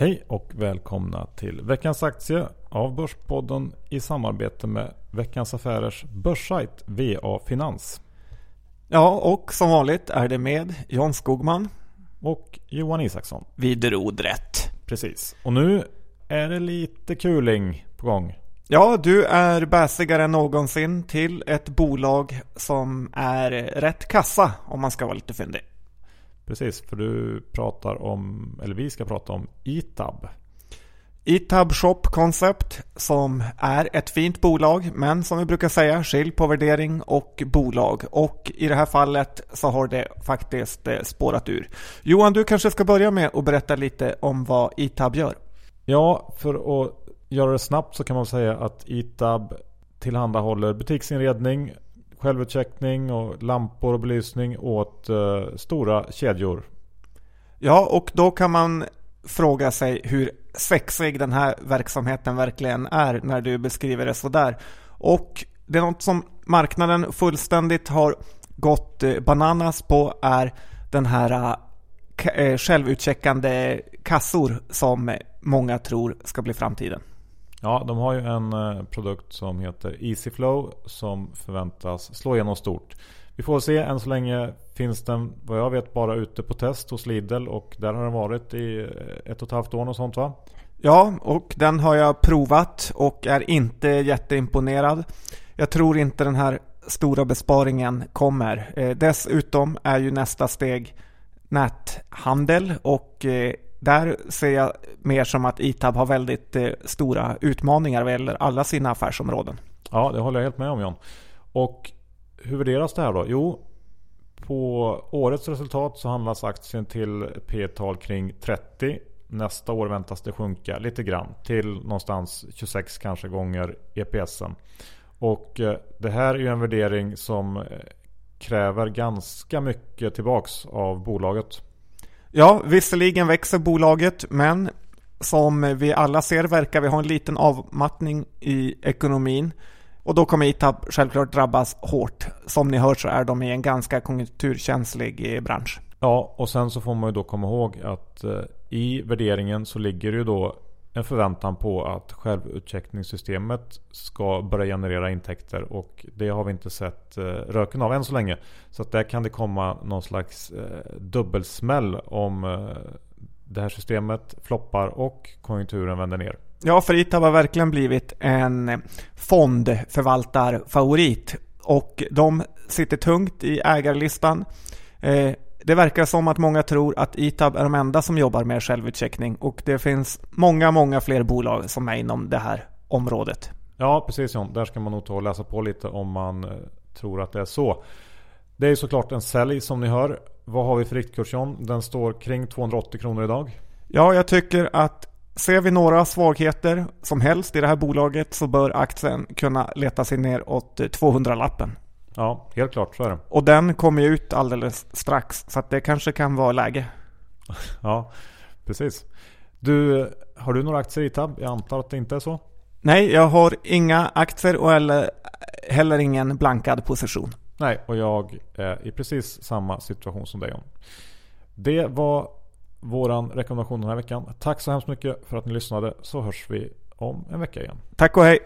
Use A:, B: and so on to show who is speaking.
A: Hej och välkomna till veckans aktie av Börspodden i samarbete med Veckans Affärers börssajt VA Finans.
B: Ja, och som vanligt är det med John Skogman
A: och Johan Isaksson
B: vid rodret.
A: Precis. Och nu är det lite kuling på gång.
B: Ja, du är bäsigare än någonsin till ett bolag som är rätt kassa om man ska vara lite fyndig.
A: Precis, för du pratar om, eller vi ska prata om Itab.
B: Itab Shop Concept som är ett fint bolag men som vi brukar säga skilj på värdering och bolag och i det här fallet så har det faktiskt eh, spårat ur. Johan, du kanske ska börja med att berätta lite om vad Itab gör?
A: Ja, för att göra det snabbt så kan man säga att Itab tillhandahåller butiksinredning, självutcheckning och lampor och belysning åt eh, stora kedjor.
B: Ja, och då kan man fråga sig hur sexig den här verksamheten verkligen är när du beskriver det sådär. Och det är något som marknaden fullständigt har gått eh, bananas på är den här eh, eh, självutcheckande kassor som många tror ska bli framtiden.
A: Ja, de har ju en eh, produkt som heter EasyFlow som förväntas slå igenom stort. Vi får se, än så länge finns den vad jag vet bara ute på test hos Lidl och där har den varit i eh, ett och ett halvt år och sånt va?
B: Ja, och den har jag provat och är inte jätteimponerad. Jag tror inte den här stora besparingen kommer. Eh, dessutom är ju nästa steg näthandel och där ser jag mer som att Itab har väldigt eh, stora utmaningar vad gäller alla sina affärsområden.
A: Ja, det håller jag helt med om John. Och hur värderas det här då? Jo, på årets resultat så handlas aktien till P-tal kring 30. Nästa år väntas det sjunka lite grann till någonstans 26 kanske gånger EPSen. Och eh, det här är ju en värdering som eh, kräver ganska mycket tillbaks av bolaget.
B: Ja, visserligen växer bolaget, men som vi alla ser verkar vi ha en liten avmattning i ekonomin. Och då kommer Itab självklart drabbas hårt. Som ni hör så är de i en ganska konjunkturkänslig eh, bransch.
A: Ja, och sen så får man ju då komma ihåg att eh, i värderingen så ligger det ju då en förväntan på att självutcheckningssystemet ska börja generera intäkter och det har vi inte sett eh, röken av än så länge. Så att där kan det komma någon slags eh, dubbelsmäll om eh, det här systemet floppar och konjunkturen vänder ner.
B: Ja, för Itab har verkligen blivit en fondförvaltarfavorit och de sitter tungt i ägarlistan. Eh, det verkar som att många tror att Itab är de enda som jobbar med självutcheckning och det finns många, många fler bolag som är inom det här området.
A: Ja, precis John. Där ska man nog ta och läsa på lite om man eh, tror att det är så. Det är såklart en sälj som ni hör. Vad har vi för riktkurs John? Den står kring 280 kronor idag.
B: Ja, jag tycker att ser vi några svagheter som helst i det här bolaget så bör aktien kunna leta sig ner åt 200-lappen.
A: Ja, helt klart så är det.
B: Och den kommer ju ut alldeles strax så det kanske kan vara läge.
A: ja, precis. Du, har du några aktier i Tab? Jag antar att det inte är så?
B: Nej, jag har inga aktier och heller, heller ingen blankad position.
A: Nej, och jag är i precis samma situation som dig. Det var våran rekommendation den här veckan. Tack så hemskt mycket för att ni lyssnade så hörs vi om en vecka igen.
B: Tack och hej!